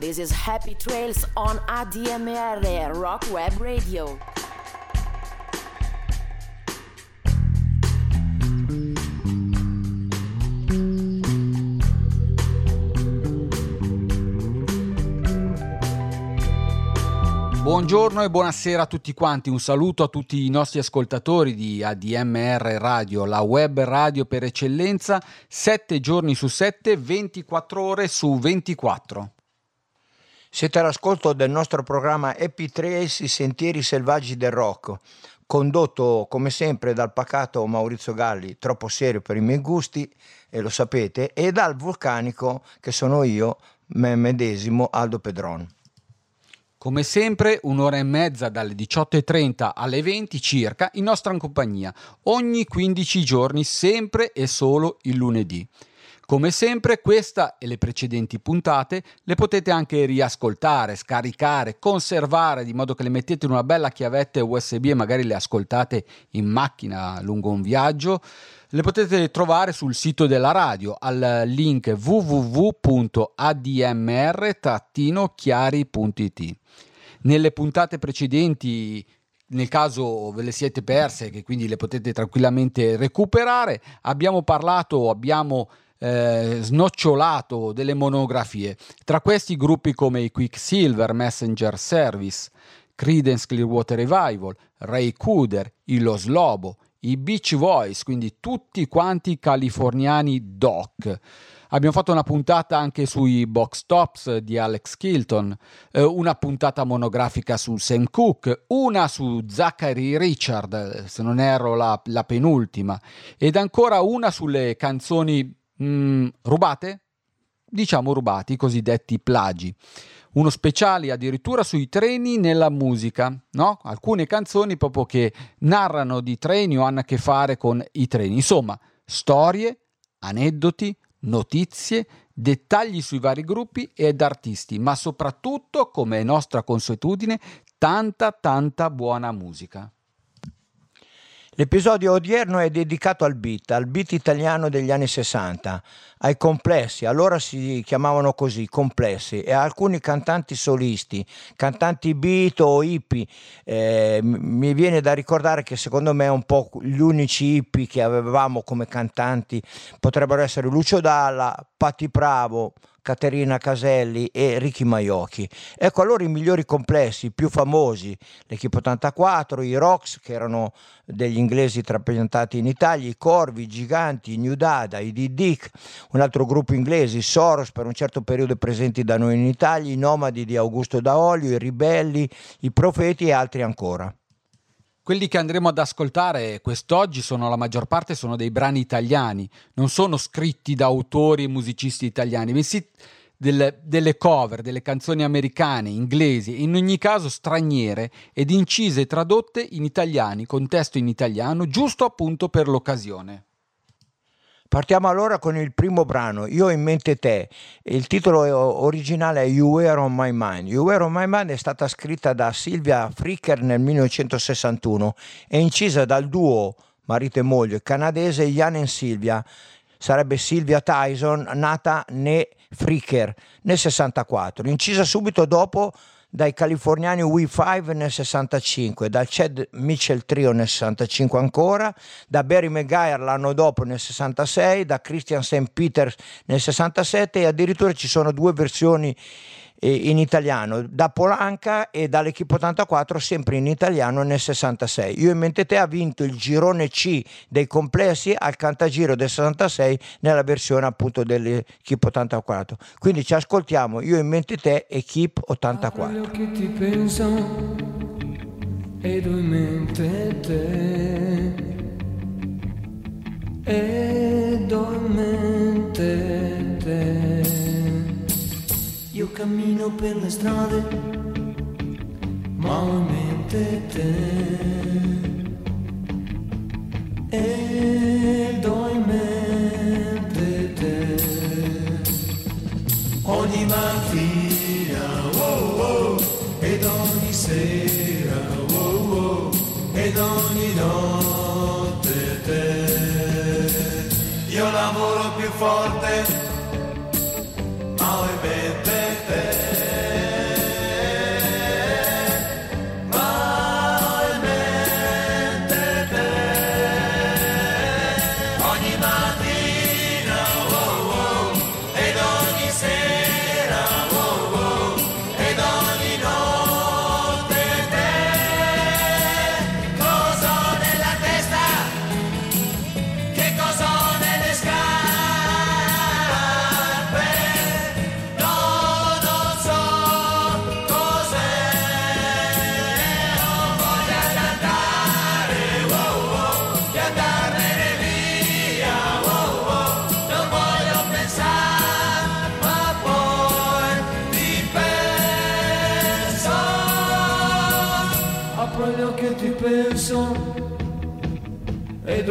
This is Happy Trails on ADMR Rock Web Radio. Buongiorno e buonasera a tutti quanti, un saluto a tutti i nostri ascoltatori di ADMR Radio, la web radio per eccellenza, 7 giorni su 7, 24 ore su 24. Siete all'ascolto del nostro programma Happy Trails, i sentieri selvaggi del rock, condotto come sempre dal pacato Maurizio Galli, troppo serio per i miei gusti, e lo sapete, e dal vulcanico che sono io, me medesimo Aldo Pedron. Come sempre, un'ora e mezza dalle 18.30 alle 20 circa in nostra compagnia, ogni 15 giorni, sempre e solo il lunedì. Come sempre, questa e le precedenti puntate le potete anche riascoltare, scaricare, conservare di modo che le mettete in una bella chiavetta USB e magari le ascoltate in macchina lungo un viaggio. Le potete trovare sul sito della radio al link www.admr-chiari.it. Nelle puntate precedenti nel caso ve le siete perse, che quindi le potete tranquillamente recuperare, abbiamo parlato, abbiamo eh, snocciolato delle monografie. Tra questi gruppi come i Quicksilver Messenger Service, Credence Clearwater Revival, Ray Cooder, i Los Lobo, i Beach Voice, quindi tutti quanti californiani doc. Abbiamo fatto una puntata anche sui box tops di Alex Kilton, eh, una puntata monografica su Sam Cooke, una su Zachary Richard, se non erro la, la penultima, ed ancora una sulle canzoni mh, mm, rubate? Diciamo rubati, i cosiddetti plagi uno speciale addirittura sui treni nella musica, no? Alcune canzoni proprio che narrano di treni o hanno a che fare con i treni. Insomma, storie, aneddoti, notizie, dettagli sui vari gruppi ed artisti, ma soprattutto, come è nostra consuetudine, tanta tanta buona musica. L'episodio odierno è dedicato al beat, al beat italiano degli anni 60, ai complessi, allora si chiamavano così, complessi, e a alcuni cantanti solisti, cantanti beat o hippie. Eh, mi viene da ricordare che secondo me un po' gli unici hippie che avevamo come cantanti potrebbero essere Lucio Dalla, Patti Bravo, Caterina Caselli e Ricky Maiocchi. Ecco allora i migliori complessi, i più famosi, l'Equipe 84, i Rocks che erano degli inglesi trapiantati in Italia, i Corvi, i Giganti, i New Dada, i D-Dick, un altro gruppo inglese, i Soros per un certo periodo presenti da noi in Italia, i Nomadi di Augusto Daolio, i Ribelli, i Profeti e altri ancora. Quelli che andremo ad ascoltare quest'oggi sono la maggior parte sono dei brani italiani, non sono scritti da autori e musicisti italiani, bensì delle, delle cover, delle canzoni americane, inglesi, in ogni caso straniere ed incise e tradotte in italiani, con testo in italiano, giusto appunto per l'occasione. Partiamo allora con il primo brano, Io ho in mente te. Il titolo originale è You Were on My Mind. You Were on My Mind è stata scritta da Silvia Fricker nel 1961 e incisa dal duo marito e moglie canadese Ian e Silvia. Sarebbe Silvia Tyson, nata ne Fricker nel 64, incisa subito dopo dai californiani We5 nel 65, dal Chad Mitchell Trio nel 65 ancora, da Barry Maguire l'anno dopo nel 66, da Christian St. Peters nel 67 e addirittura ci sono due versioni in italiano da Polanca e dall'Equipe 84 sempre in italiano nel 66. Io in mente te ha vinto il girone C dei complessi al Cantagiro del 66 nella versione appunto dell'Equipe 84. Quindi ci ascoltiamo Io in mente te Equipe 84. Quello che ti penso ed ho in mente te ed ho in mente te cammino per le strade, ma ho in mente te. Ed ho in mente te. Ogni mattina, oh oh, ed ogni sera, oh oh, ed ogni notte te. Io lavoro più forte, ma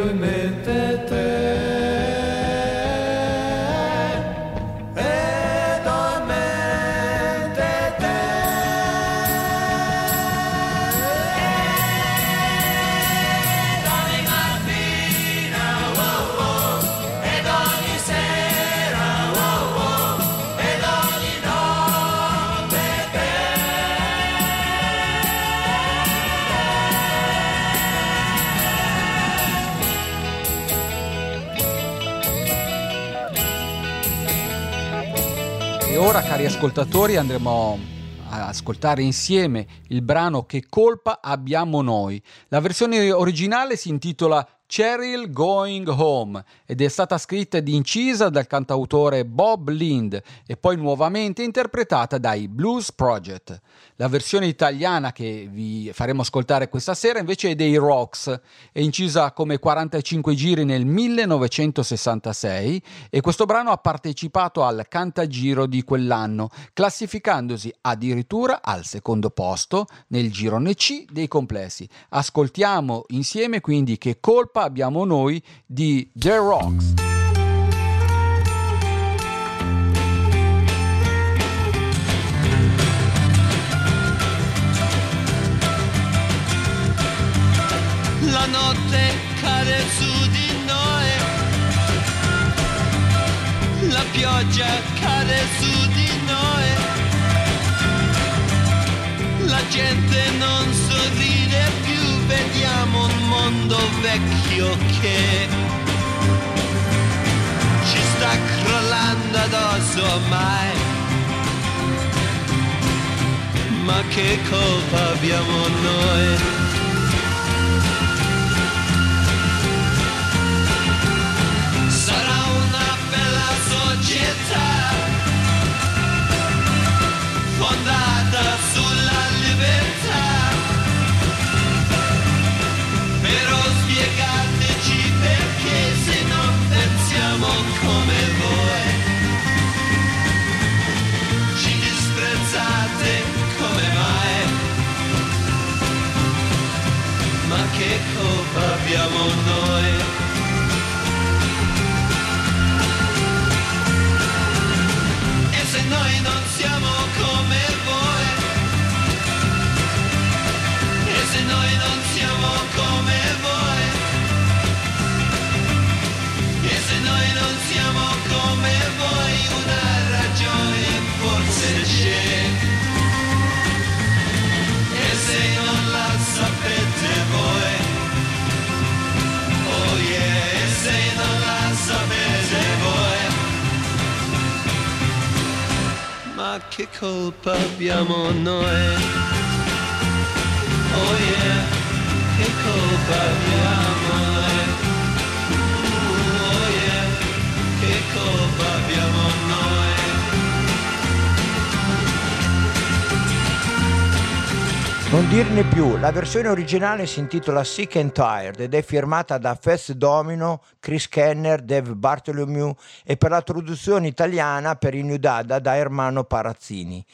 ed ascoltatori, andremo a ascoltare insieme il brano Che colpa abbiamo noi. La versione originale si intitola Cheryl Going Home ed è stata scritta ed incisa dal cantautore Bob Lind e poi nuovamente interpretata dai Blues Project. La versione italiana che vi faremo ascoltare questa sera invece è dei Rocks, è incisa come 45 giri nel 1966 e questo brano ha partecipato al Cantagiro di quell'anno, classificandosi addirittura al secondo posto nel girone C dei complessi. Ascoltiamo insieme quindi che colpa abbiamo noi di The Rocks. La notte cade su di noi, la pioggia cade su di noi, la gente non sorride più, vediamo mondo vecchio che ci sta crollando addosso ormai. Ma che colpa abbiamo noi? Abbiamo noi? E se noi non siamo che colpa abbiamo noi? Oh yeah, che colpa abbiamo noi? Non dirne più, la versione originale si intitola Sick and Tired ed è firmata da Fest Domino, Chris Kenner, Dave Bartholomew e per la traduzione italiana per i New Dada da Ermano Parazzini.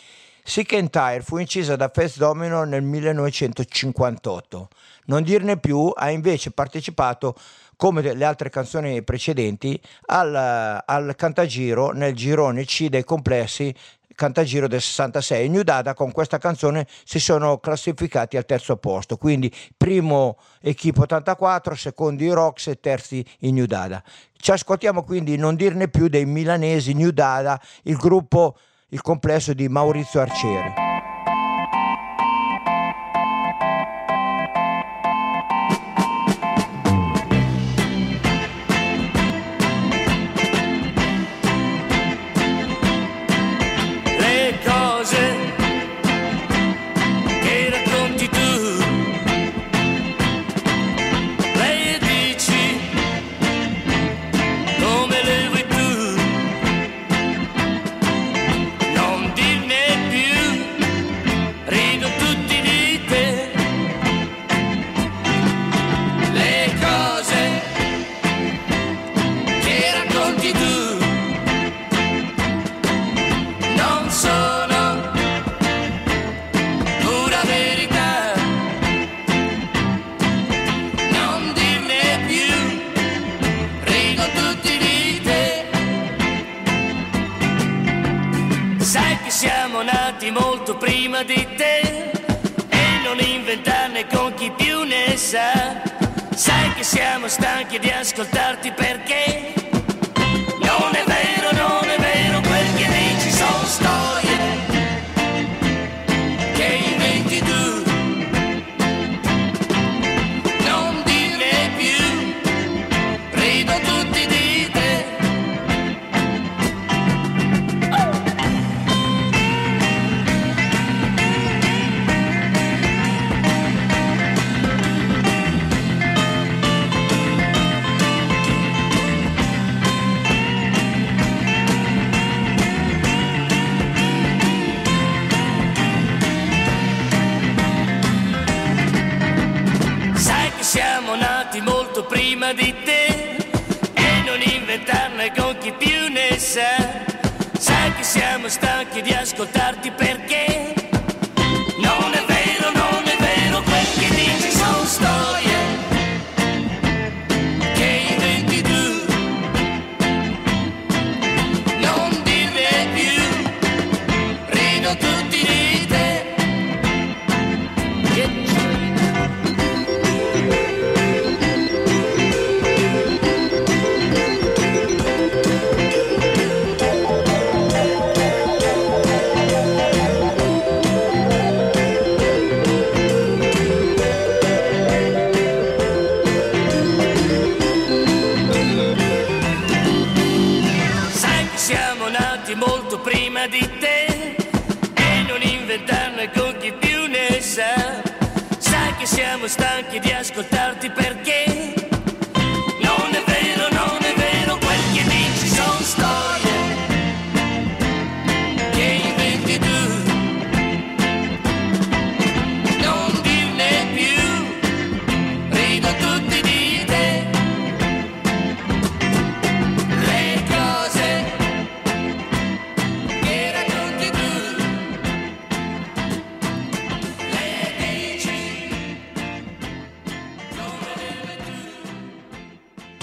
Sick and Tired fu incisa da Fest Domino nel 1958. Non dirne più ha invece partecipato come le altre canzoni precedenti al, al Cantagiro nel girone C dei complessi Cantagiro del 66. I New Dada con questa canzone si sono classificati al terzo posto, quindi primo Equipe 84, secondo i Rocks e terzi i New Dada. Ci ascoltiamo quindi non dirne più dei milanesi New Dada, il gruppo, il complesso di Maurizio Arcieri. promessa. Sai che siamo stanchi di ascoltarti perché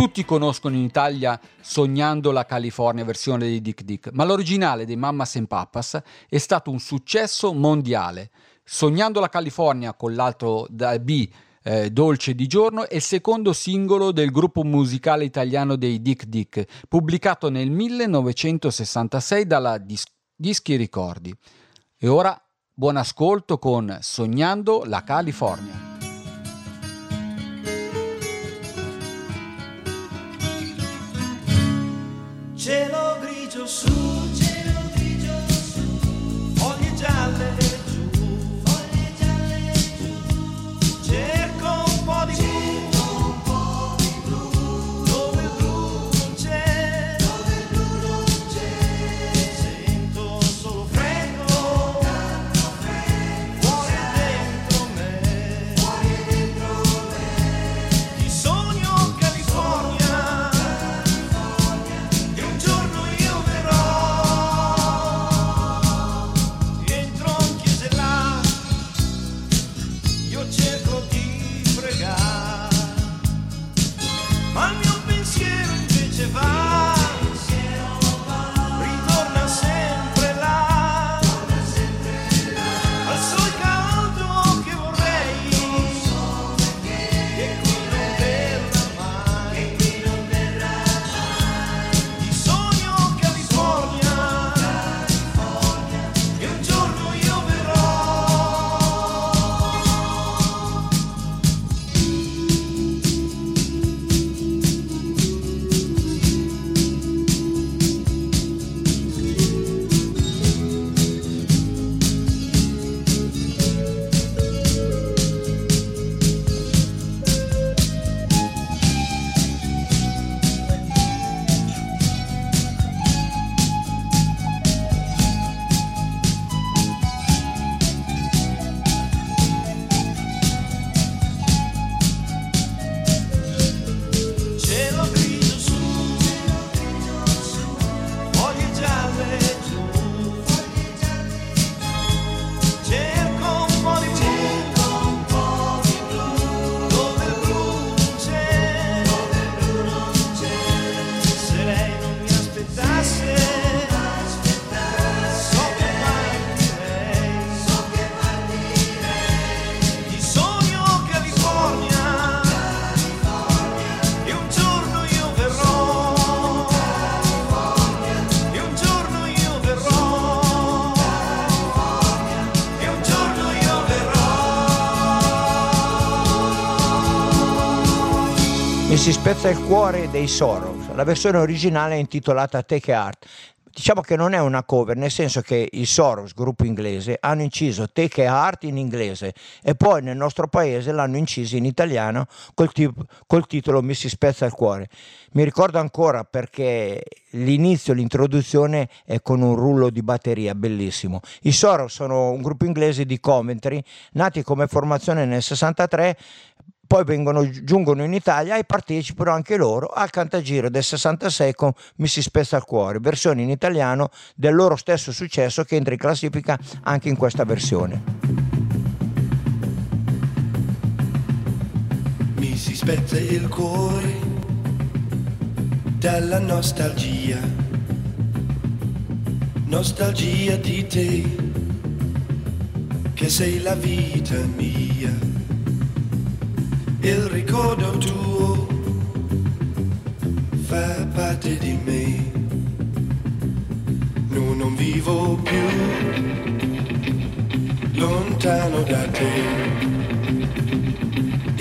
Tutti conoscono in Italia Sognando la California versione di Dick Dick, ma l'originale dei Mammas and Papas è stato un successo mondiale. Sognando la California con l'altro da B eh, Dolce di giorno è il secondo singolo del gruppo musicale italiano dei Dick Dick, pubblicato nel 1966 dalla Dis- Dischi Ricordi. E ora buon ascolto con Sognando la California. Si spezza il cuore dei Sorrows. La versione originale è intitolata Take Heart. Diciamo che non è una cover, nel senso che i Soros, gruppo inglese, hanno inciso Take a Heart in inglese e poi nel nostro paese l'hanno inciso in italiano col, ti- col titolo Mi si spezza il cuore. Mi ricordo ancora perché l'inizio, l'introduzione è con un rullo di batteria bellissimo. I Soros sono un gruppo inglese di Coventry, nati come formazione nel 63 poi vengono, giungono in Italia e partecipano anche loro al Cantagiro del 66 con Mi si spezza il cuore, versione in italiano del loro stesso successo che entra in classifica anche in questa versione. Mi si spezza il cuore dalla nostalgia, nostalgia di te, che sei la vita mia. Il ricordo tuo fa parte di me. No, non vivo più lontano da te.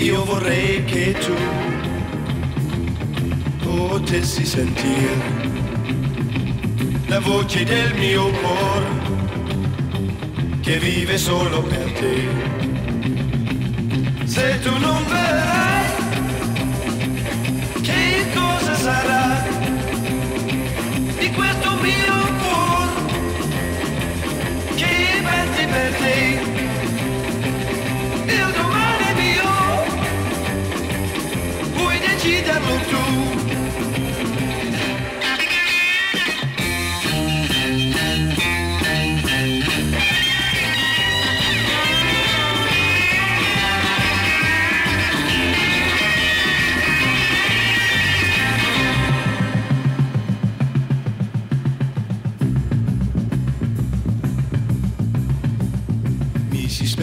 Io vorrei che tu potessi sentire la voce del mio cuore che vive solo per te. Se tu non verrai, che cosa sarà di questo mio cuore che batte per te?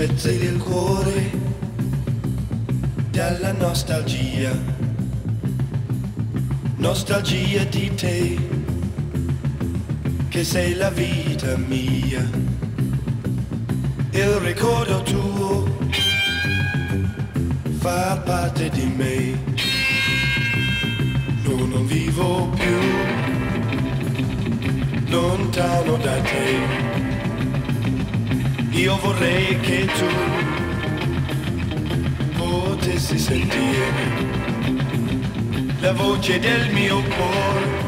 Spezza il cuore dalla nostalgia, nostalgia di te, che sei la vita mia, il ricordo tuo fa parte di me, no, non vivo più lontano da te. Io vorrei che tu potessi sentire la voce del mio cuore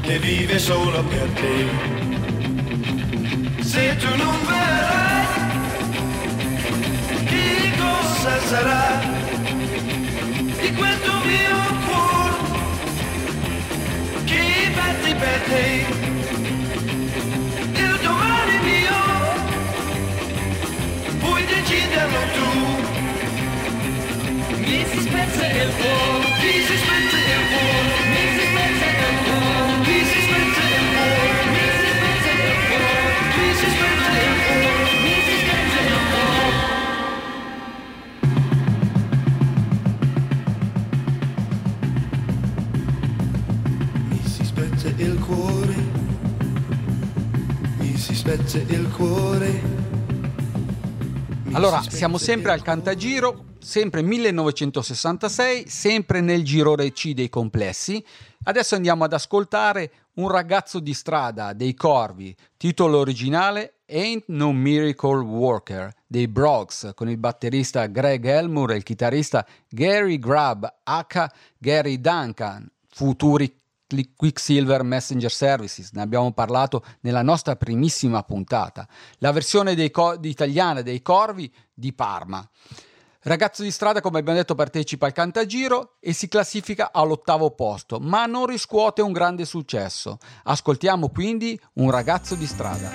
che vive solo per te. Se tu non verrai, che cosa sarà di questo mio cuore che batte per te? Deciderlo tu. Mi si spezza il cuore, mi si spezza il cuore, mi si spezza il cuore, mi si spezza il cuore, mi si spezza il cuore, mi si spezza il cuore, mi si spezza il cuore. Il cuore, mi si spezza il cuore. Allora, si siamo sempre al Cantagiro, sempre 1966, sempre nel girone C dei complessi. Adesso andiamo ad ascoltare Un ragazzo di strada dei Corvi, titolo originale Ain't No Miracle Worker dei Brogs, con il batterista Greg Elmour e il chitarrista Gary Grubb, H. Gary Duncan, futuri Quicksilver Messenger Services, ne abbiamo parlato nella nostra primissima puntata. La versione dei co- italiana dei Corvi di Parma. Ragazzo di strada, come abbiamo detto, partecipa al Cantagiro e si classifica all'ottavo posto, ma non riscuote un grande successo. Ascoltiamo quindi Un ragazzo di strada.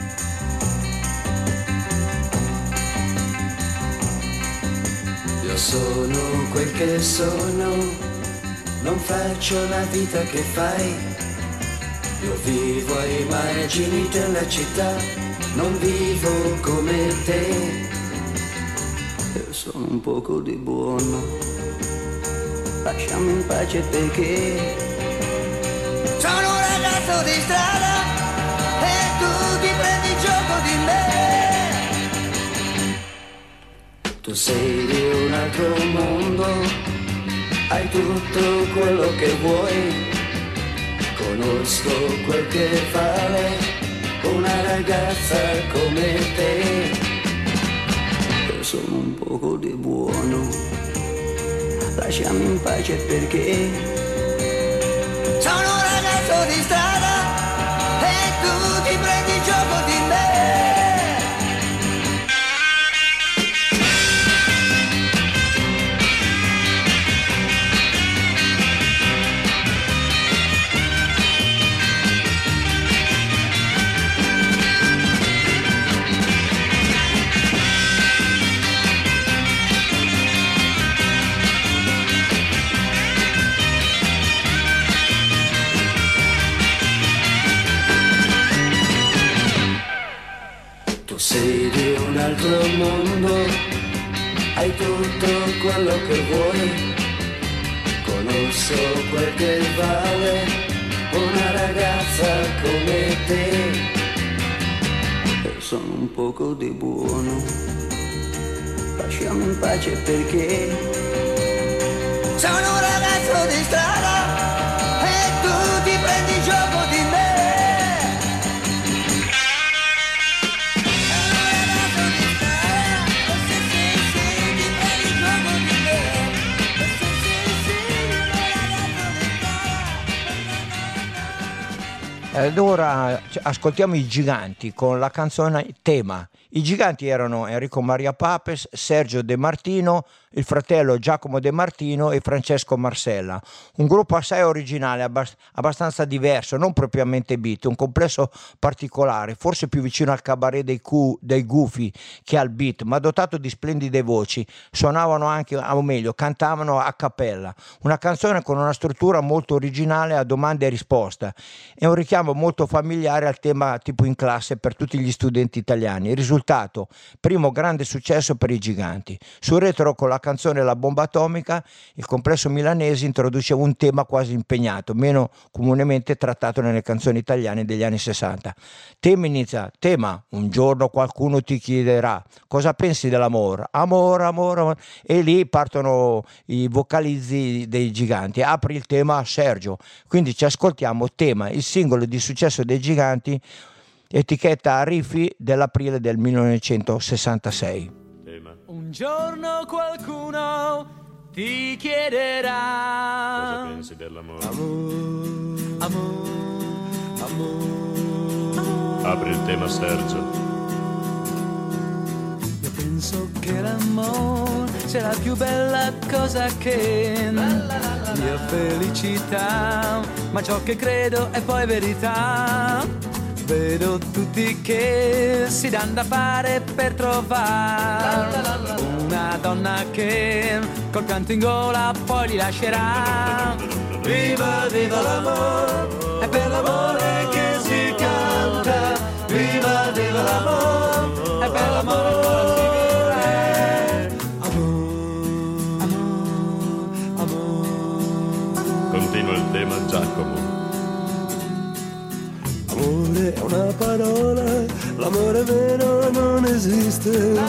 Io sono quel che sono, non faccio la vita che fai. Io vivo ai margini della città, non vivo come te. Io sono un poco di buono, lasciami in pace perché sono un ragazzo di strada e tu ti prendi gioco di me. Tu sei di un altro mondo, hai tutto quello che vuoi. Conosco quel che vale una ragazza come te. Io sono un poco di buono, lasciami in pace perché sono un ragazzo di altro mondo, hai tutto quello che vuoi, conosco quel che vale una ragazza come te. Io sono un poco di buono, lasciami in pace perché sono un ragazzo di Ed ora ascoltiamo i giganti con la canzone Tema. I giganti erano Enrico Maria Papes, Sergio De Martino, il fratello Giacomo De Martino e Francesco Marsella. Un gruppo assai originale, abbas- abbastanza diverso, non propriamente beat, un complesso particolare, forse più vicino al cabaret dei, cu- dei gufi che al beat, ma dotato di splendide voci. Suonavano anche, o meglio, cantavano a cappella. Una canzone con una struttura molto originale a domande e risposta e un richiamo molto familiare al tema tipo in classe per tutti gli studenti italiani. Il risultato, primo grande successo per i giganti. Su retro con la canzone La bomba atomica, il complesso milanese introduceva un tema quasi impegnato, meno comunemente trattato nelle canzoni italiane degli anni 60. Tema inizia, tema, un giorno qualcuno ti chiederà cosa pensi dell'amore, amore, amore, amore. e lì partono i vocalizzi dei giganti. Apri il tema Sergio, quindi ci ascoltiamo tema, il singolo di successo dei giganti, etichetta Rifi dell'aprile del 1966. Un giorno qualcuno ti chiederà Cosa pensi dell'amore? amore, amore. Apri il tema Sergio. Io penso che l'amore sia la più bella cosa che mia felicità, ma ciò che credo è poi verità. Vedo tutti che si danno da fare per trovare una donna che col pianto in gola poi li lascerà. Viva, viva l'amore, è per l'amore che si canta. Viva, viva l'amore, è per l'amore che si amore. Continua il tema Giacomo. Amore è una parola, l'amore vero non esiste.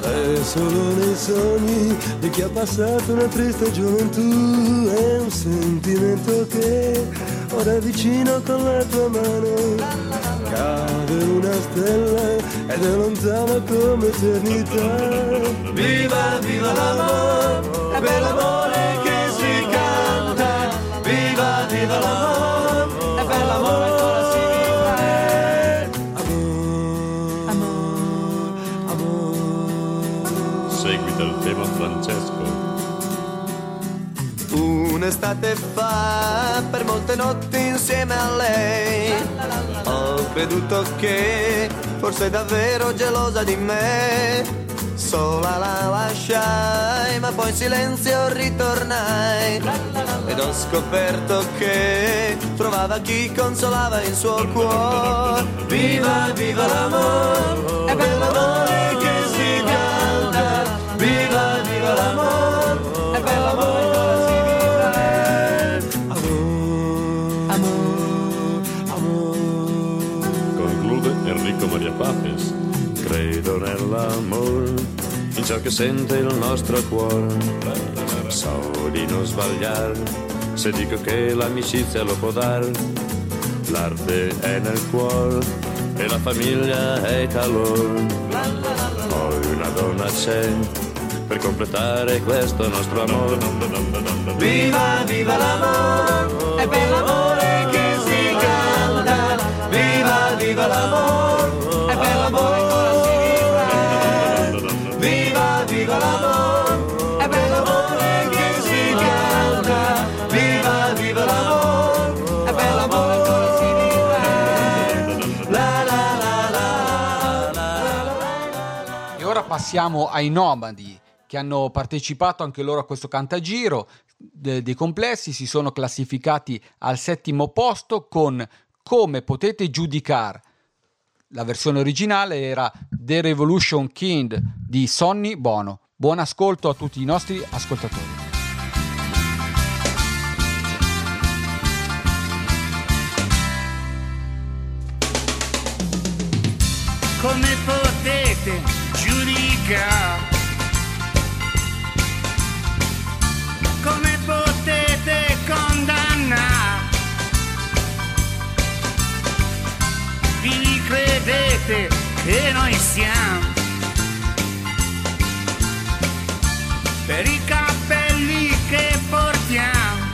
È solo nei sogni di chi ha passato una triste gioventù. È un sentimento che ora è vicino con la tua mano. Cade una stella ed è lontana come eternità. Viva, viva l'amore, è per l'amore che si canta. Viva, viva l'amore, Un'estate fa, per molte notti insieme a lei, ho creduto che fosse davvero gelosa di me. Sola la lasciai, ma poi in silenzio ritornai. Ed ho scoperto che trovava chi consolava il suo cuore. Viva, viva l'amore, è per l'amore Enrico Maria Papes. Credo nell'amore in ciò che sente il nostro cuore. So di non sbagliare se dico che l'amicizia lo può dare. L'arte è nel cuore e la famiglia è calore. Poi una donna c'è per completare questo nostro amore. Viva, viva l'amore, è per l'amore che si canta. Viva, viva l'amore, passiamo ai nomadi che hanno partecipato anche loro a questo cantagiro de- dei complessi, si sono classificati al settimo posto con come potete giudicare. La versione originale era The Revolution King di Sonny Bono. Buon ascolto a tutti i nostri ascoltatori. come potete giudicare? Come potete condannare? Vi credete che noi siamo per i cappelli che portiamo?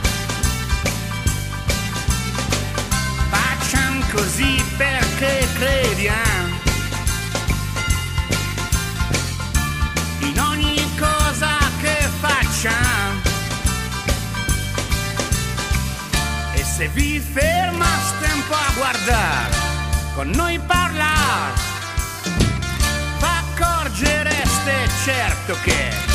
Facciamo così perché crediamo se vi fermaste un po' a guardare, con noi parlare, accorgereste certo che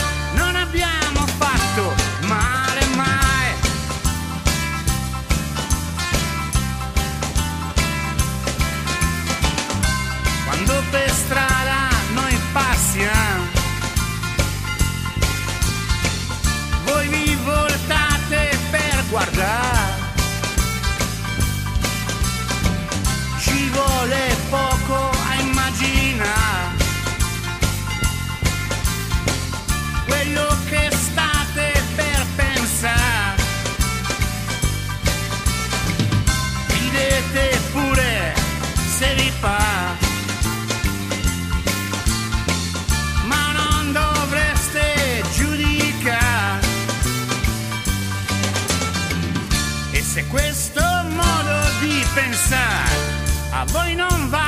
a voi non va,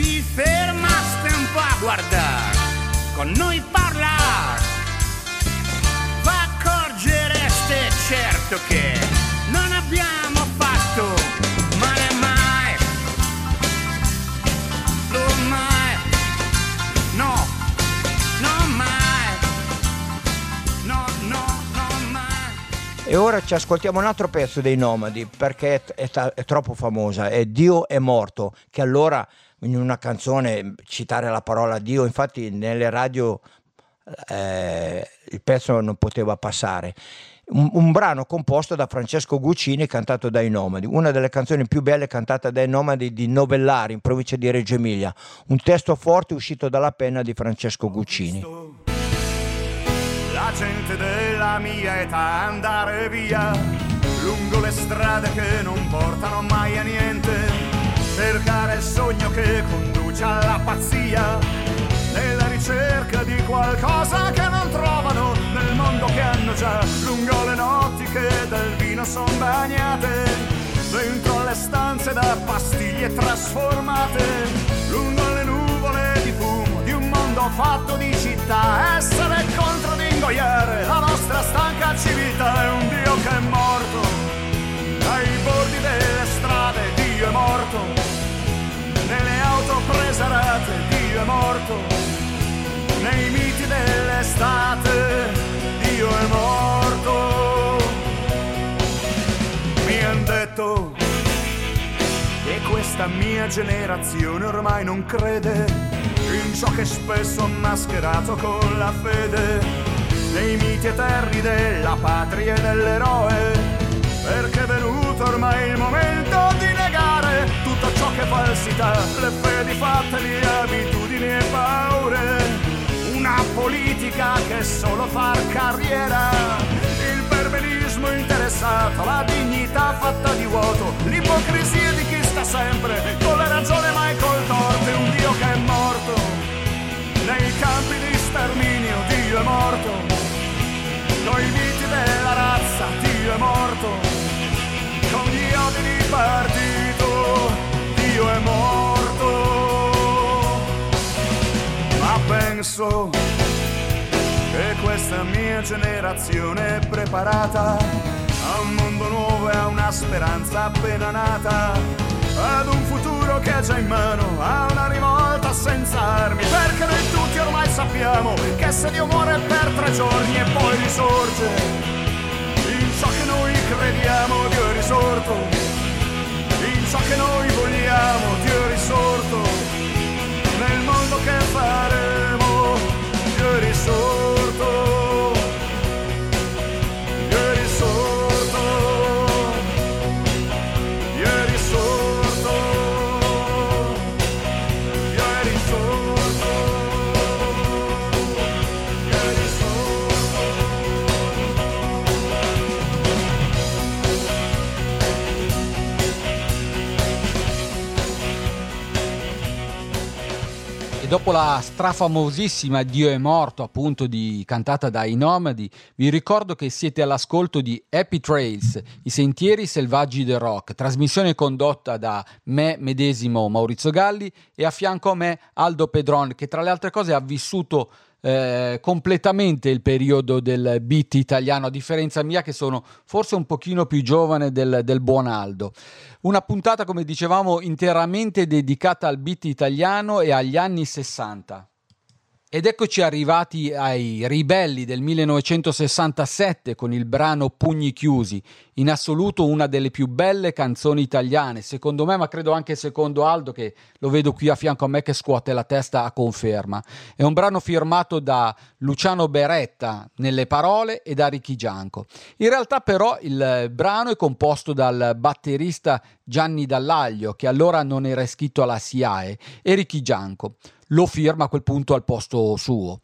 vi fermaste un po' a guardare. Con noi parlare V'accorgereste certo che Non abbiamo fatto male mai. Lo mai. No No mai. No no no mai. E ora ci ascoltiamo un altro pezzo dei Nomadi perché è, è ta- è troppo famosa, è Dio è morto, che allora in una canzone citare la parola Dio, infatti nelle radio eh, il pezzo non poteva passare. Un, un brano composto da Francesco Guccini cantato dai Nomadi, una delle canzoni più belle cantate dai Nomadi di Novellari in provincia di Reggio Emilia, un testo forte uscito dalla penna di Francesco Guccini. La gente della mia età andare via lungo le strade che non portano mai a niente. Cercare il sogno che conduce alla pazzia nella ricerca di qualcosa che non trovano nel mondo che hanno già lungo le notti che del vino son bagnate dentro le stanze da pastiglie trasformate lungo le nuvole di fumo di un mondo fatto di città. Essere contro di ingoiare la nostra stanca civiltà è un Dio che è auto preserate Dio è morto. Nei miti dell'estate Dio è morto. Mi han detto che questa mia generazione ormai non crede in ciò che spesso ho mascherato con la fede. Nei miti eterni della patria e dell'eroe perché è venuto ormai il momento tutto ciò che è falsità le fedi fatte le abitudini e paure. Una politica che è solo far carriera. Il perbenismo interessato la dignità fatta di vuoto. L'ipocrisia di chi sta sempre con la ragione mai col torto un Dio che è morto. Nei campi di sterminio Dio è morto. Con i miti della razza Dio è morto. Con gli odi di partito Dio è morto ma penso che questa mia generazione è preparata a un mondo nuovo e a una speranza appena nata ad un futuro che è già in mano a una rivolta senza armi perché noi tutti ormai sappiamo che se Dio muore per tre giorni e poi risorge in ciò che noi crediamo Dio è risorto in ciò che noi vogliamo Dio risorto nel mondo che faremo strafamosissima Dio è morto, appunto, di, cantata dai Nomadi, vi ricordo che siete all'ascolto di Happy Trails, i sentieri selvaggi del rock, trasmissione condotta da me medesimo Maurizio Galli e a fianco a me Aldo Pedron, che tra le altre cose ha vissuto eh, completamente il periodo del beat italiano, a differenza mia che sono forse un pochino più giovane del, del buon Aldo. Una puntata, come dicevamo, interamente dedicata al beat italiano e agli anni 60. Ed eccoci arrivati ai ribelli del 1967 con il brano Pugni chiusi, in assoluto una delle più belle canzoni italiane, secondo me, ma credo anche secondo Aldo che lo vedo qui a fianco a me che scuote la testa a conferma. È un brano firmato da Luciano Beretta nelle parole e da Ricky Gianco. In realtà però il brano è composto dal batterista Gianni Dallaglio, che allora non era iscritto alla SIAE, e Ricky Gianco lo firma a quel punto al posto suo.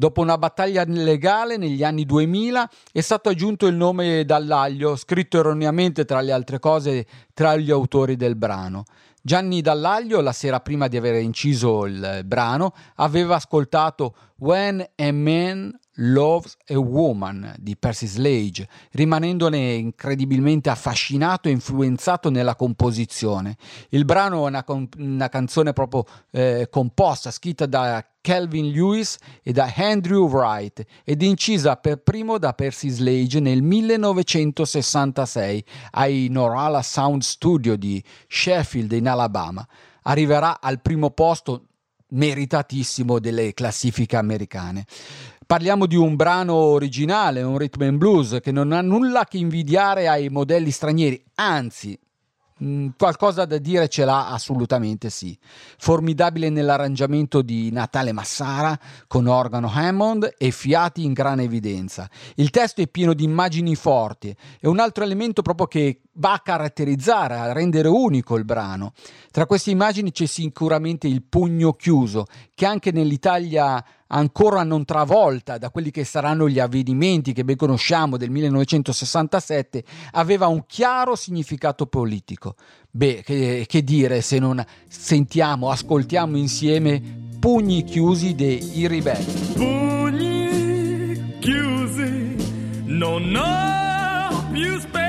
Dopo una battaglia legale negli anni 2000 è stato aggiunto il nome Dallaglio, scritto erroneamente tra le altre cose tra gli autori del brano. Gianni Dallaglio, la sera prima di aver inciso il brano, aveva ascoltato When a Man Loves a Woman di Percy Slade, rimanendone incredibilmente affascinato e influenzato nella composizione. Il brano è una, una canzone proprio eh, composta, scritta da Calvin Lewis e da Andrew Wright ed incisa per primo da Percy Slade nel 1966 ai Norala Sound Studio di Sheffield in Alabama. Arriverà al primo posto meritatissimo delle classifiche americane. Parliamo di un brano originale, un rhythm and blues che non ha nulla che invidiare ai modelli stranieri, anzi Mm, qualcosa da dire ce l'ha assolutamente sì. Formidabile nell'arrangiamento di Natale Massara con organo Hammond e fiati in gran evidenza. Il testo è pieno di immagini forti e un altro elemento proprio che va a caratterizzare, a rendere unico il brano. Tra queste immagini c'è sicuramente il pugno chiuso che anche nell'Italia ancora non travolta da quelli che saranno gli avvenimenti che ben conosciamo del 1967, aveva un chiaro significato politico. Beh, che, che dire se non sentiamo, ascoltiamo insieme Pugni chiusi dei ribelli. Pugni chiusi, non ho più speranza.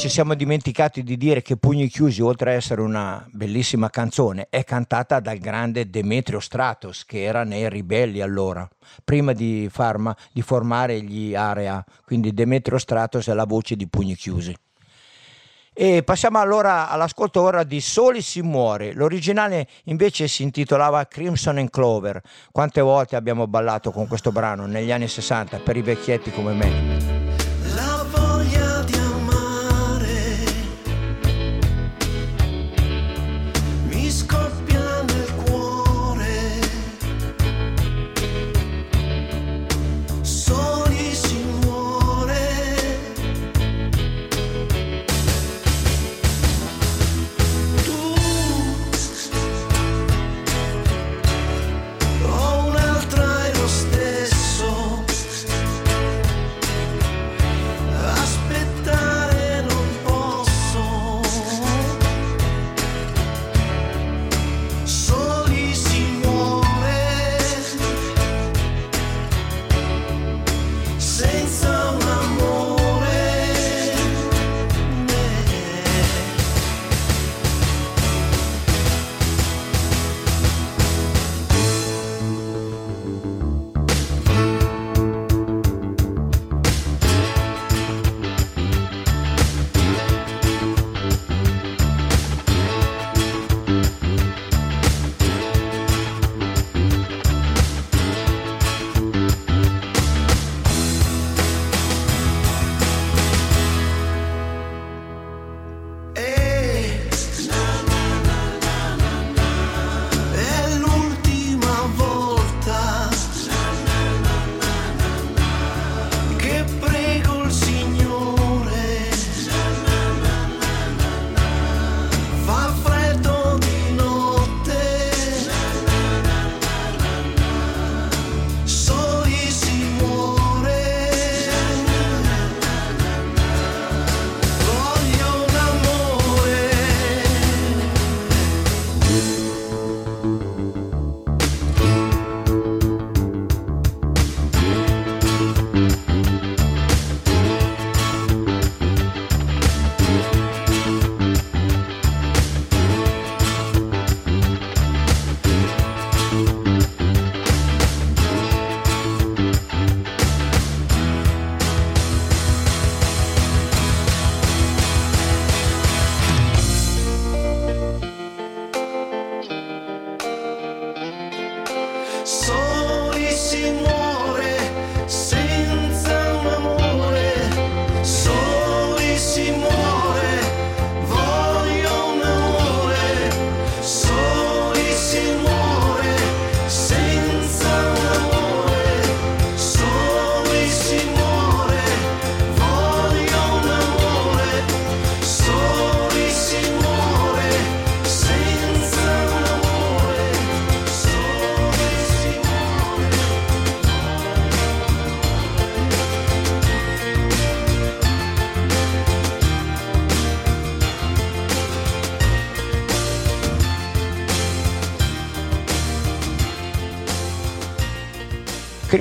Ci siamo dimenticati di dire che Pugni Chiusi, oltre ad essere una bellissima canzone, è cantata dal grande Demetrio Stratos, che era nei Ribelli allora, prima di, farma- di formare gli Area. Quindi Demetrio Stratos è la voce di Pugni Chiusi. E passiamo allora all'ascolto ora di Soli si muore. L'originale invece si intitolava Crimson and Clover. Quante volte abbiamo ballato con questo brano negli anni 60 per i vecchietti come me.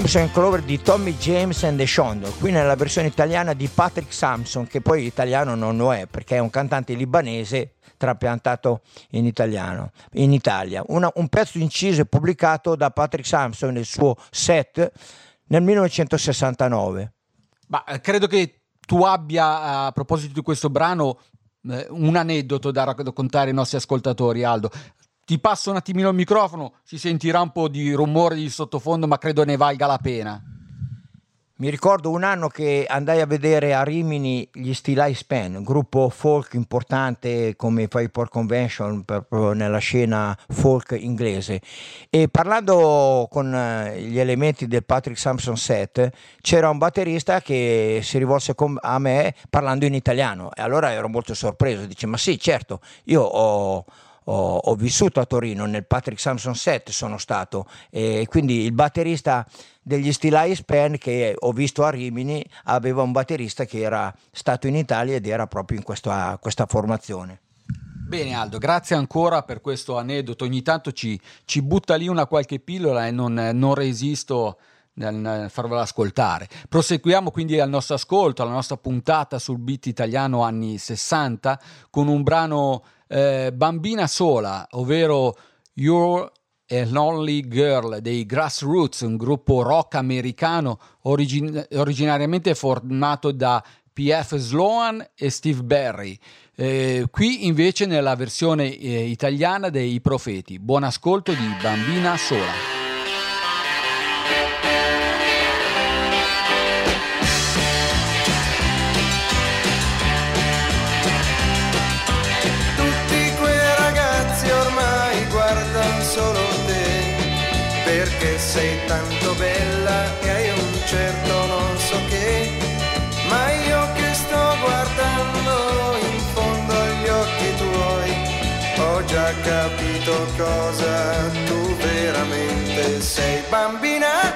Crimson Clover di Tommy James and the Shondo, qui nella versione italiana di Patrick Sampson, che poi italiano non lo è perché è un cantante libanese trapiantato in italiano, in Italia. Una- un pezzo inciso e pubblicato da Patrick Sampson nel suo set nel 1969. Ma eh, credo che tu abbia, a proposito di questo brano, eh, un aneddoto da raccontare ai nostri ascoltatori, Aldo. Ti passo un attimino il microfono, si sentirà un po' di rumore di sottofondo, ma credo ne valga la pena. Mi ricordo un anno che andai a vedere a Rimini gli Pen, un gruppo folk importante come Fireport Convention proprio nella scena folk inglese e parlando con eh, gli elementi del Patrick Sampson set c'era un batterista che si rivolse a me parlando in italiano e allora ero molto sorpreso, dice ma sì certo io ho ho, ho vissuto a Torino nel Patrick Samson set sono stato e quindi il batterista degli Still Ice Pen che ho visto a Rimini aveva un batterista che era stato in Italia ed era proprio in questa, questa formazione. Bene Aldo, grazie ancora per questo aneddoto. Ogni tanto ci, ci butta lì una qualche pillola e non, non resisto nel- farvela ascoltare. Proseguiamo quindi al nostro ascolto, alla nostra puntata sul beat italiano anni 60 con un brano eh, Bambina Sola, ovvero You're a Lonely Girl dei Grassroots, un gruppo rock americano origin- originariamente formato da P.F. Sloan e Steve Barry. Eh, qui invece nella versione eh, italiana dei Profeti. Buon ascolto di Bambina Sola. Sei tanto bella e hai un certo non so che ma io che sto guardando in fondo agli occhi tuoi ho già capito cosa tu veramente sei. Bambina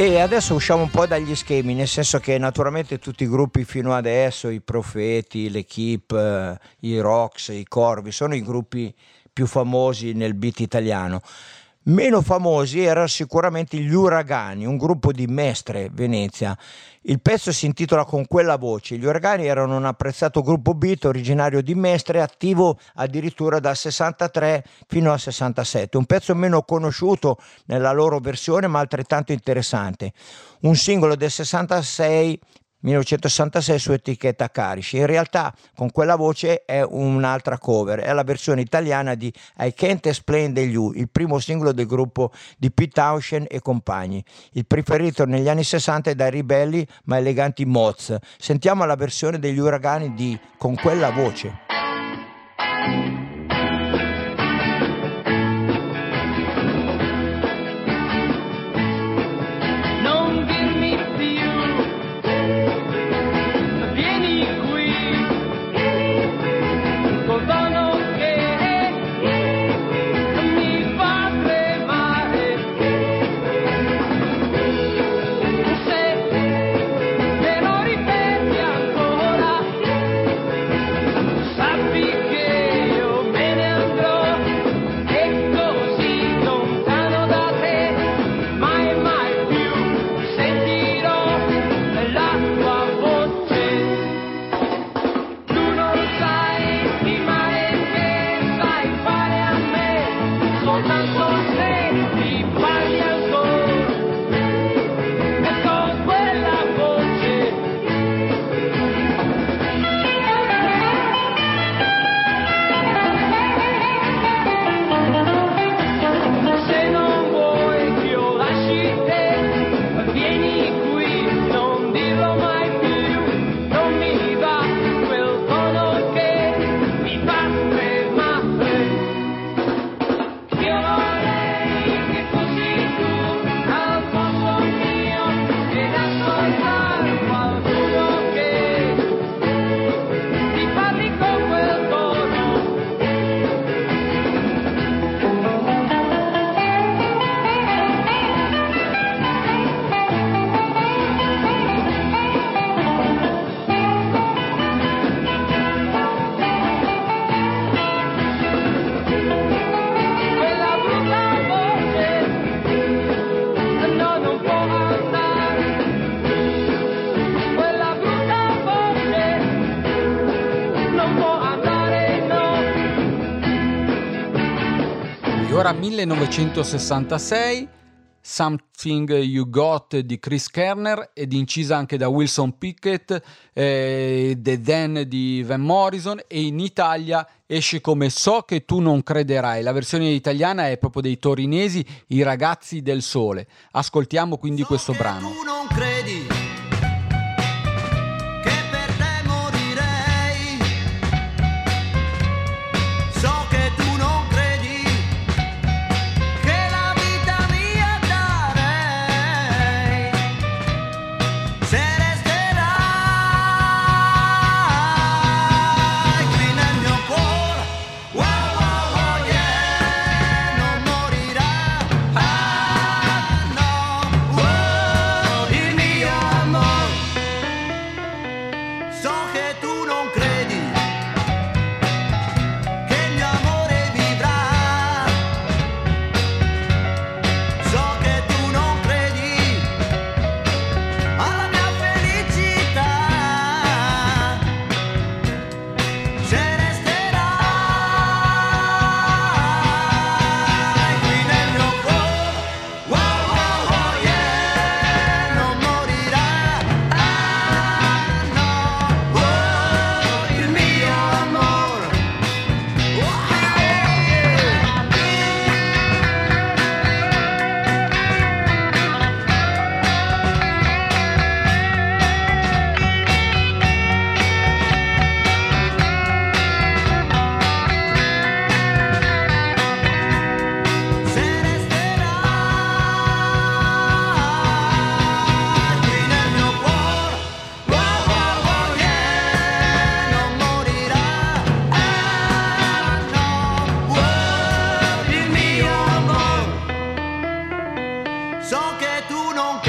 E adesso usciamo un po' dagli schemi, nel senso che naturalmente tutti i gruppi fino adesso, i Profeti, l'Equipe, eh, i Rox, i Corvi, sono i gruppi più famosi nel beat italiano. Meno famosi erano sicuramente gli Uragani, un gruppo di Mestre, Venezia. Il pezzo si intitola Con quella voce. Gli Uragani erano un apprezzato gruppo beat originario di Mestre, attivo addirittura dal 63 fino al 67. Un pezzo meno conosciuto nella loro versione, ma altrettanto interessante. Un singolo del 66 1966 su etichetta Carici. In realtà con quella voce è un'altra cover, è la versione italiana di I Can't Explain the You, il primo singolo del gruppo di Pete Townshend e compagni. Il preferito negli anni 60 è dai ribelli ma eleganti Moz. Sentiamo la versione degli uragani di Con quella voce. Ancora 1966, Something You Got di Chris Kerner ed incisa anche da Wilson Pickett, eh, The Then di Van Morrison e in Italia esce come So che tu non crederai. La versione italiana è proprio dei torinesi, i ragazzi del sole. Ascoltiamo quindi questo brano. Tu non credi So che tu non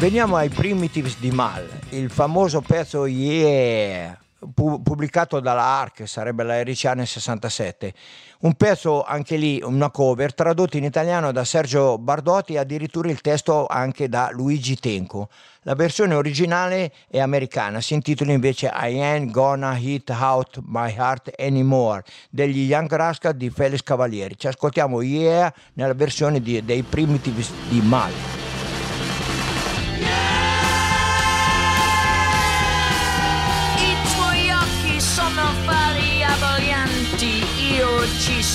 veniamo ai Primitives di Mal, il famoso pezzo Yeah, pu- pubblicato dalla ARC, sarebbe la RCA nel 67. Un pezzo anche lì, una cover, tradotto in italiano da Sergio Bardotti e addirittura il testo anche da Luigi Tenco. La versione originale è americana, si intitola invece I Ain't Gonna Hit Out My Heart Anymore degli Young Rascal di Felix Cavalieri. Ci ascoltiamo Yeah nella versione di- dei Primitives di Mal.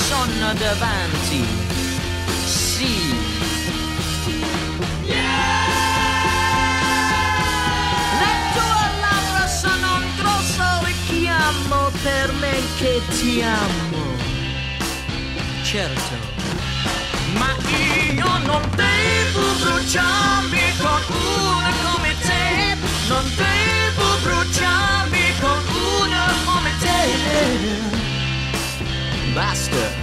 Sono davanti. Sì. Richiamo per me che ti amo. Certo. Ma io non devo bruciarmi con una come te, non devo bruciarmi con una come te. Basta.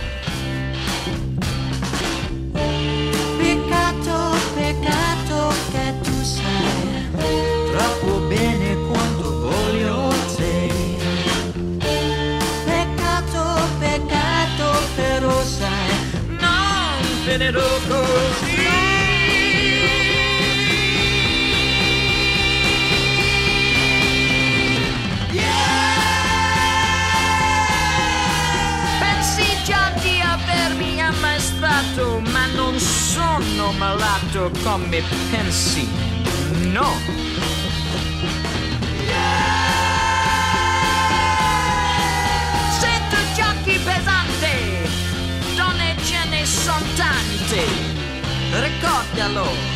Malato come pensi. No. Sento giochi pesante, donne ce ne sono tante, ricordalo.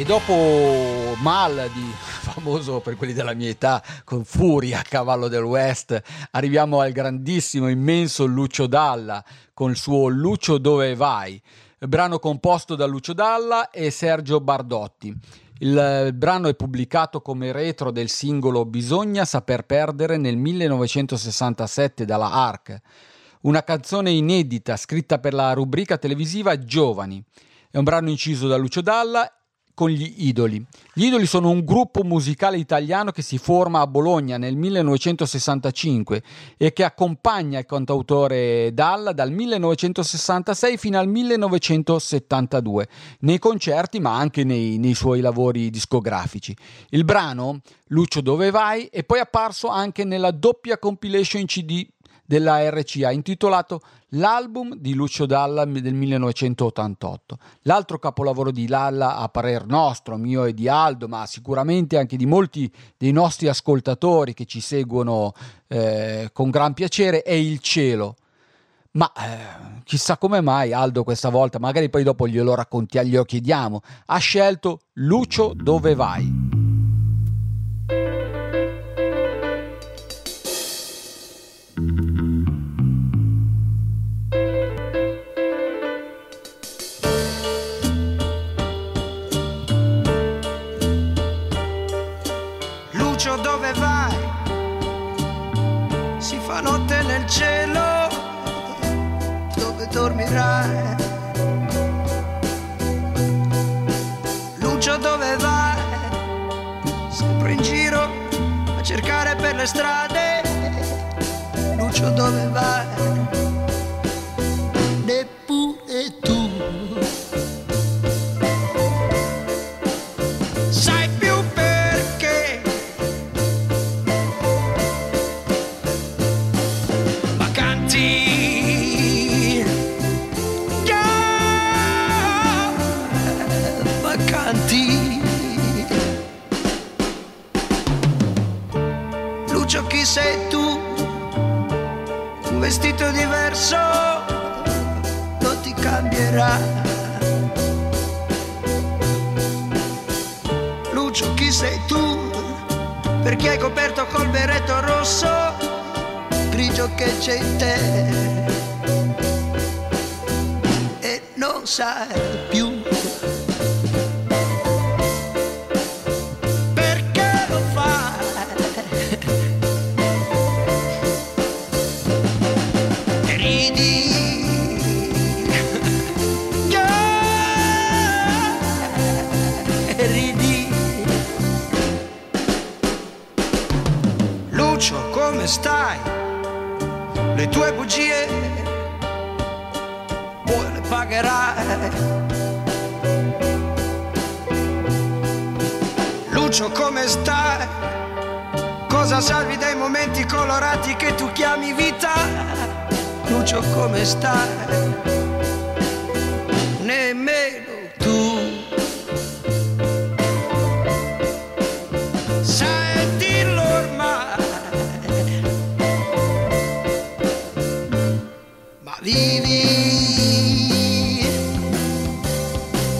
E dopo Mal, di, famoso per quelli della mia età, con Furia a cavallo del West, arriviamo al grandissimo, immenso Lucio Dalla con il suo Lucio dove vai, brano composto da Lucio Dalla e Sergio Bardotti. Il brano è pubblicato come retro del singolo Bisogna saper perdere nel 1967 dalla ARC, una canzone inedita scritta per la rubrica televisiva Giovani. È un brano inciso da Lucio Dalla con gli Idoli. Gli Idoli sono un gruppo musicale italiano che si forma a Bologna nel 1965 e che accompagna il cantautore Dalla dal 1966 fino al 1972 nei concerti ma anche nei, nei suoi lavori discografici. Il brano Lucio dove vai è poi apparso anche nella doppia compilation CD della RCA intitolato L'album di Lucio Dalla del 1988. L'altro capolavoro di Dalla a parer nostro, mio e di Aldo, ma sicuramente anche di molti dei nostri ascoltatori che ci seguono eh, con gran piacere, è Il cielo. Ma eh, chissà come mai Aldo questa volta, magari poi dopo glielo raccontiamo, glielo chiediamo, ha scelto Lucio dove vai. Lucio dove vai? Si fa notte nel cielo, dove dormirai? Lucio dove vai? Sempre in giro a cercare per le strade. Lucio dove vai? Neppure tu. Ma canti Lucio chi sei tu? Un vestito diverso non ti cambierà. Lucio chi sei tu? Perché hai coperto col berretto rosso grigio che c'è in te? E non sai più Stai? Nemmeno tu. Sai dirlo ormai vivi.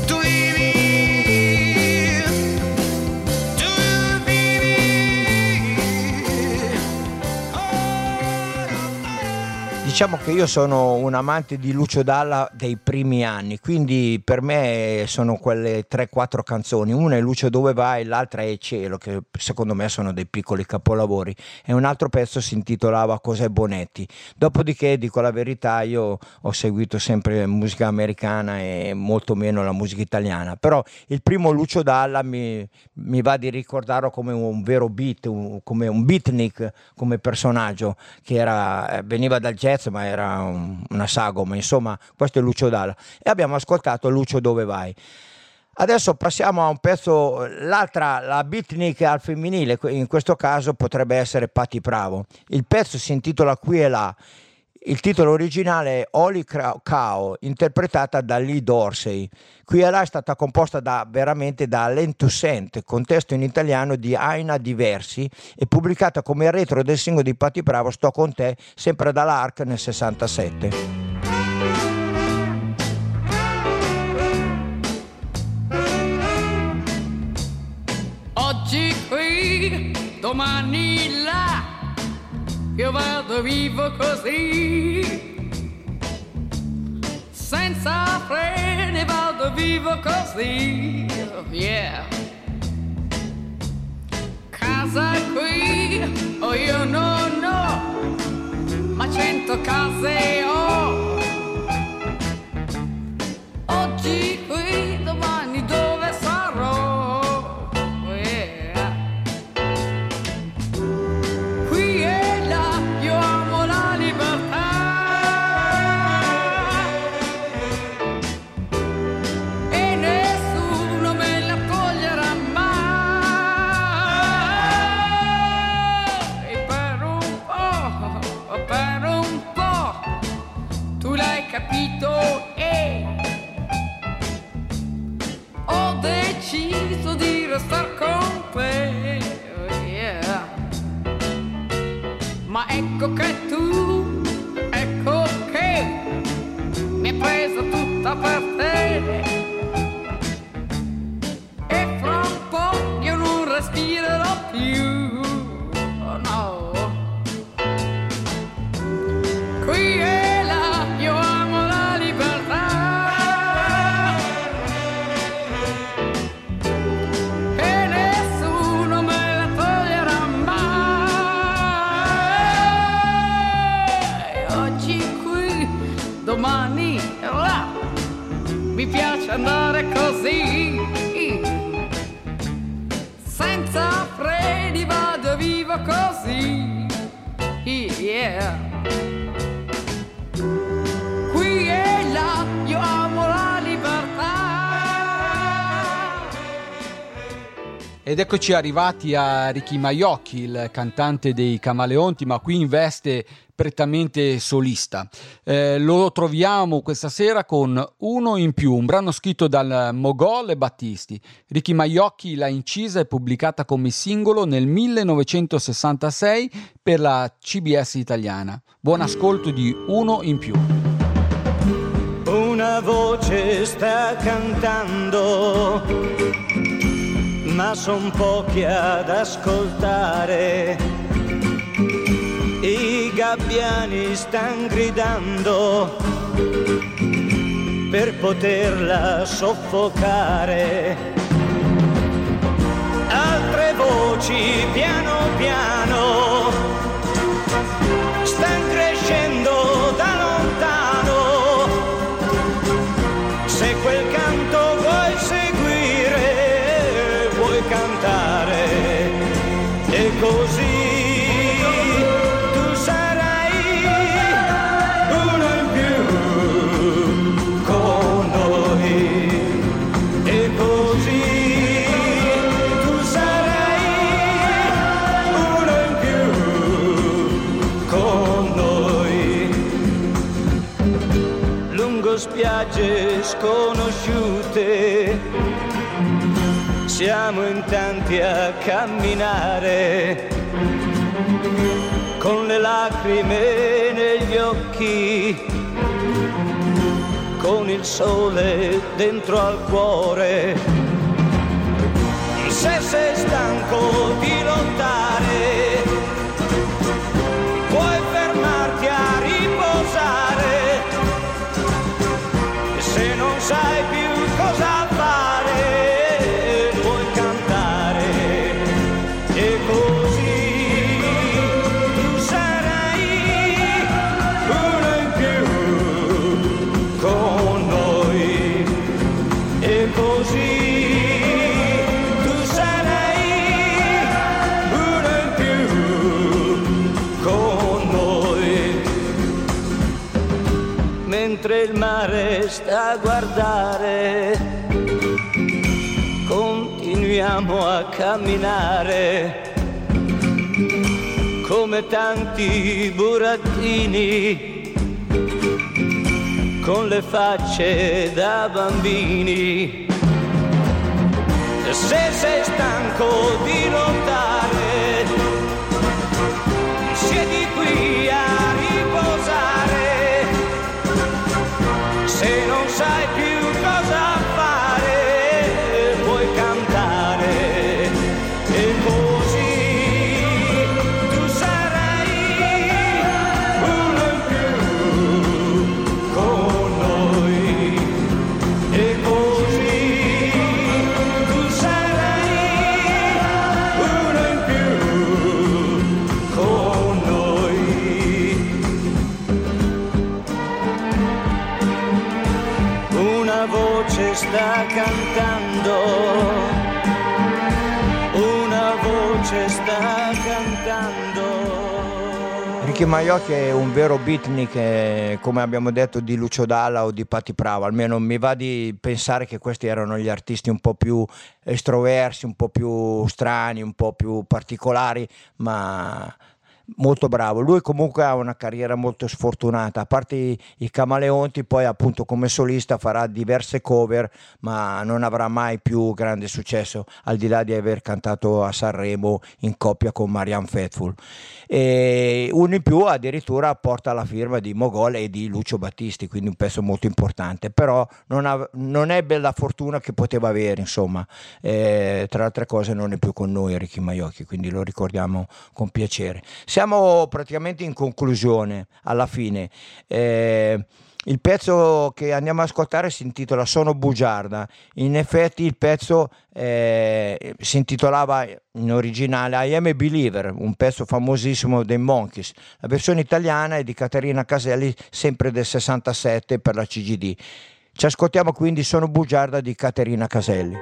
Tu vivi. Tu Diciamo che io sono un amante di Lucio Dalla dei primi anni, quindi per me sono quelle 3-4 canzoni. Una è Lucio dove vai, l'altra è Cielo, che secondo me sono dei piccoli capolavori. E un altro pezzo si intitolava Cos'è Bonetti. Dopodiché, dico la verità, io ho seguito sempre musica americana e molto meno la musica italiana. Però il primo Lucio Dalla mi, mi va di ricordarlo come un vero beat, un- come un beatnik, come personaggio che era, eh, veniva dal jazz ma era un- una sagoma, insomma questo è Lucio Dalla e abbiamo ascoltato Lucio dove vai. Adesso passiamo a un pezzo, l'altra, la beatnik al femminile, in questo caso potrebbe essere Patti Bravo. Il pezzo si intitola Qui e là. Il titolo originale è Holy Cow, interpretata da Lee Dorsey. Qui e là è stata composta da, veramente da Alain Toussaint, con testo in italiano di Aina Diversi e pubblicata come retro del singolo di Patti Bravo Sto con te, sempre dall'ARC nel 67. Oggi qui, domani là, io vado vivo così. Senza freni vado vivo così, yeah. Casa qui, oh io non ho, ma cento case ho. Deciso di restare con te. Oh, yeah. Ma ecco che tu, ecco che mi hai preso tutta per te. E fra un po' io non respirerò più. Domani là. Mi piace andare così. Senza freni vado vivo così. Yeah. Qui e là io amo la libertà. Ed eccoci arrivati a Ricky Maiocchi, il cantante dei Camaleonti, ma qui in veste prettamente solista. Eh, lo troviamo questa sera con Uno in più, un brano scritto dal Mogol e Battisti. Ricky Maiocchi l'ha incisa e pubblicata come singolo nel 1966 per la CBS italiana. Buon ascolto di Uno in più. Una voce sta cantando, ma son pochi ad ascoltare. Gabbiani stan gridando per poterla soffocare. Altre voci piano piano sconosciute siamo in tanti a camminare con le lacrime negli occhi con il sole dentro al cuore. Se sei stanco di lottare, guardare, continuiamo a camminare. Come tanti burattini. Con le facce da bambini. Se sei stanco di lottare, Ricky Maiocchi è un vero beatnik, eh, come abbiamo detto, di Lucio Dalla o di Patti Pravo. Almeno mi va di pensare che questi erano gli artisti un po' più estroversi, un po' più strani, un po' più particolari, ma molto bravo. Lui comunque ha una carriera molto sfortunata, a parte i, i Camaleonti, poi appunto come solista farà diverse cover, ma non avrà mai più grande successo, al di là di aver cantato a Sanremo in coppia con Marianne Faithfull. E uno in più addirittura porta la firma di Mogol e di Lucio Battisti, quindi un pezzo molto importante, però non, ha- non ebbe la fortuna che poteva avere, insomma, Eh, tra altre cose non è più con noi Ricky Maiocchi, quindi lo ricordiamo con piacere. Siamo praticamente in conclusione, alla fine. Eh, il pezzo che andiamo ad ascoltare si intitola Sono bugiarda. In effetti il pezzo eh, si intitolava in originale I Am a Believer, un pezzo famosissimo dei Monkeys. La versione italiana è di Caterina Caselli, sempre del 67 per la CGD. Ci ascoltiamo quindi Sono bugiarda di Caterina Caselli.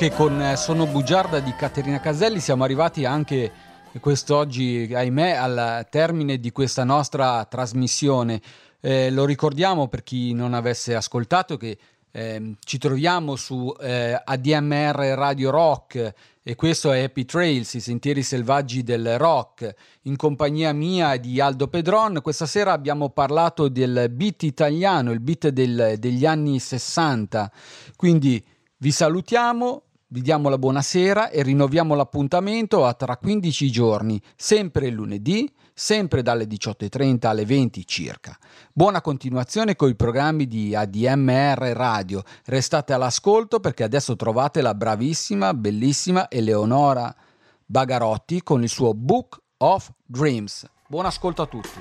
Che con eh, Sono bugiarda di Caterina Caselli siamo arrivati anche quest'oggi, ahimè, al termine di questa nostra trasmissione. Eh, lo ricordiamo per chi non avesse ascoltato che ehm, ci troviamo su eh, ADMR Radio Rock e questo è Happy Trails, i sentieri selvaggi del rock, in compagnia mia di Aldo Pedron. Questa sera abbiamo parlato del beat italiano, il beat del- degli anni 60. Quindi vi salutiamo, vi diamo la buonasera e rinnoviamo l'appuntamento a tra 15 giorni, sempre lunedì, sempre dalle 18.30 alle 20 circa. Buona continuazione con i programmi di ADMR Radio. Restate all'ascolto perché adesso trovate la bravissima, bellissima Eleonora Bagarotti con il suo Book of Dreams. Buon ascolto a tutti.